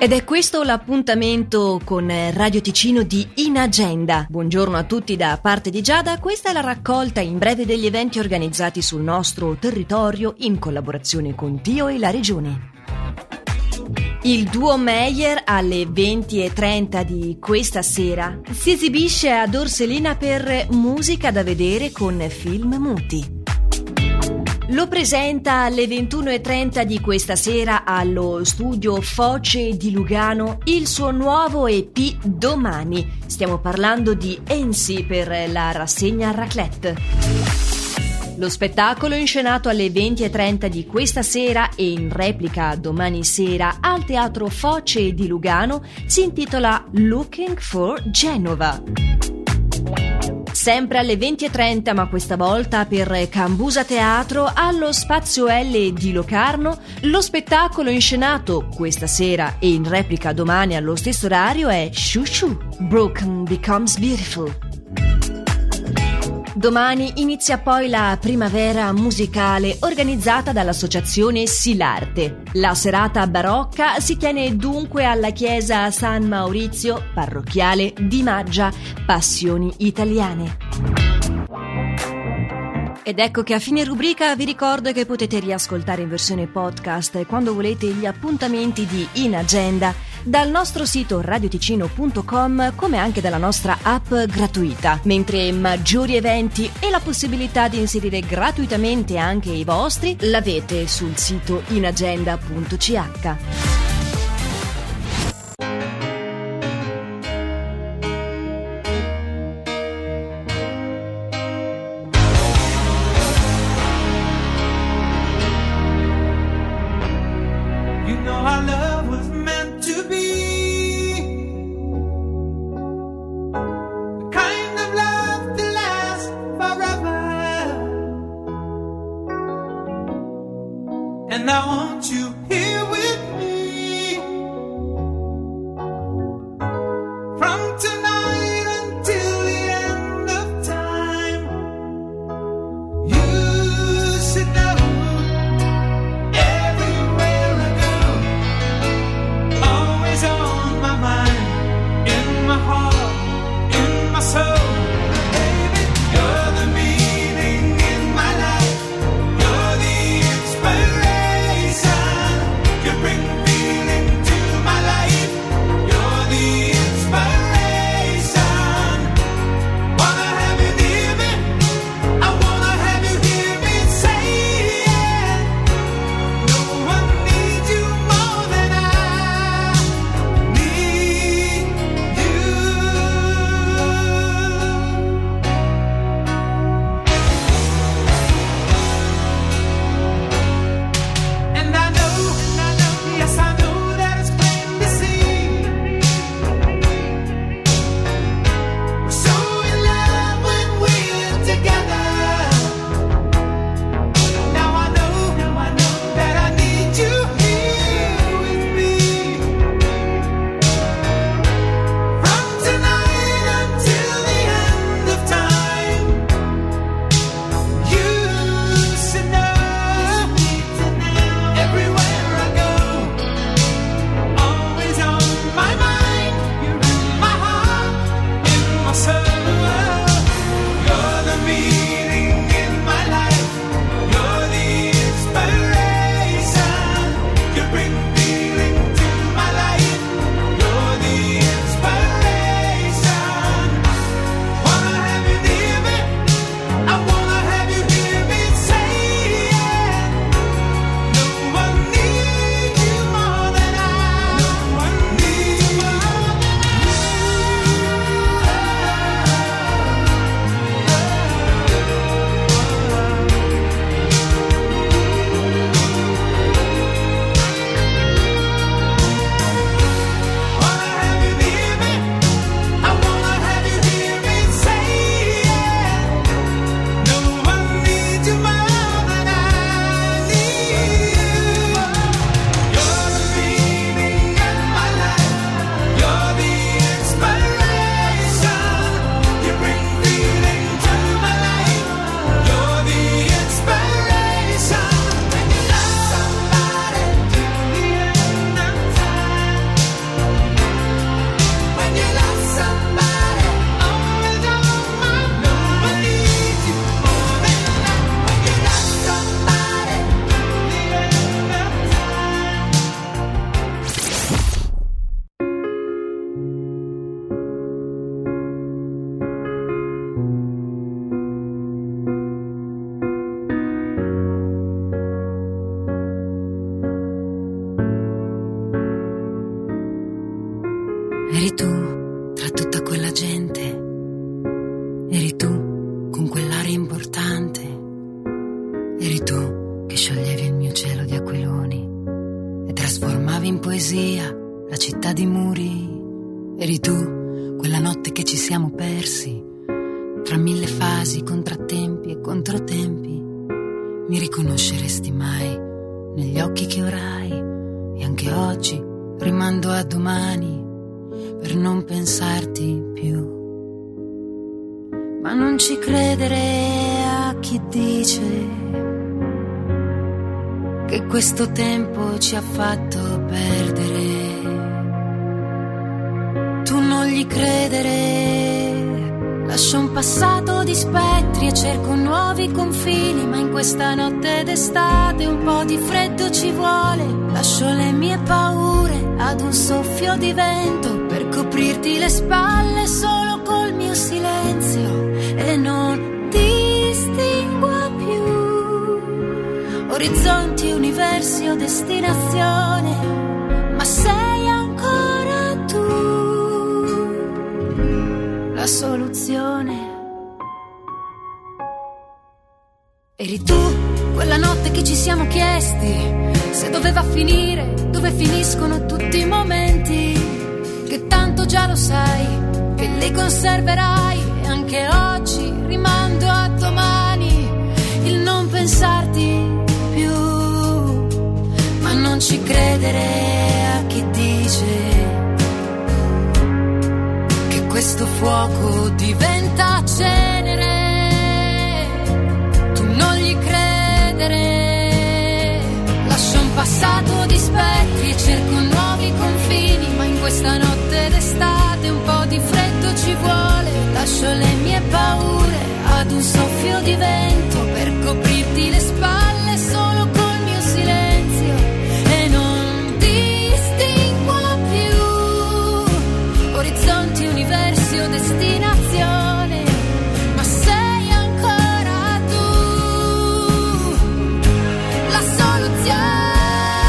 Ed è questo l'appuntamento con Radio Ticino di In Agenda. Buongiorno a tutti da parte di Giada, questa è la raccolta in breve degli eventi organizzati sul nostro territorio in collaborazione con Dio e la Regione. Il duo Meyer alle 20.30 di questa sera si esibisce ad Orselina per musica da vedere con film muti. Lo presenta alle 21.30 di questa sera allo studio Foce di Lugano il suo nuovo EP Domani. Stiamo parlando di Ensi per la rassegna Raclette. Lo spettacolo inscenato alle 20.30 di questa sera e in replica domani sera al Teatro Foce di Lugano si intitola Looking for Genova. Sempre alle 20.30, ma questa volta per Cambusa Teatro, allo Spazio L di Locarno, lo spettacolo inscenato questa sera e in replica domani allo stesso orario è Shushu, Broken Becomes Beautiful. Domani inizia poi la primavera musicale organizzata dall'associazione Silarte. La serata barocca si tiene dunque alla chiesa San Maurizio, parrocchiale di Maggia, Passioni Italiane. Ed ecco che a fine rubrica vi ricordo che potete riascoltare in versione podcast quando volete gli appuntamenti di In Agenda dal nostro sito radioticino.com come anche dalla nostra app gratuita, mentre maggiori eventi e la possibilità di inserire gratuitamente anche i vostri l'avete sul sito inagenda.ch. aren't you here with me? Eri tu tra tutta quella gente, eri tu con quell'aria importante, eri tu che scioglievi il mio cielo di aquiloni e trasformavi in poesia la città di muri, eri tu quella notte che ci siamo persi tra mille fasi, contrattempi e controtempi. Mi riconosceresti mai negli occhi che orai e anche oggi rimando a domani per non pensarti più. Ma non ci credere a chi dice che questo tempo ci ha fatto perdere. Tu non gli credere. Lascio un passato di spettri e cerco nuovi confini, ma in questa notte d'estate un po' di freddo ci vuole. Lascio le mie paure ad un soffio di vento per coprirti le spalle solo col mio silenzio e non distingua più orizzonti, universi o destinazione, ma sei ancora tu la soluzione. Eri tu quella notte che ci siamo chiesti se doveva finire, dove finiscono tutti i momenti, che tanto già lo sai, che li conserverai e anche oggi rimando a domani il non pensarti più, ma non ci credere a chi dice che questo fuoco diventa cenere. Credere. Lascio un passato di spettri e cerco nuovi confini, ma in questa notte d'estate un po' di freddo ci vuole. Lascio le mie paure ad un soffio di vento per coprirti le spalle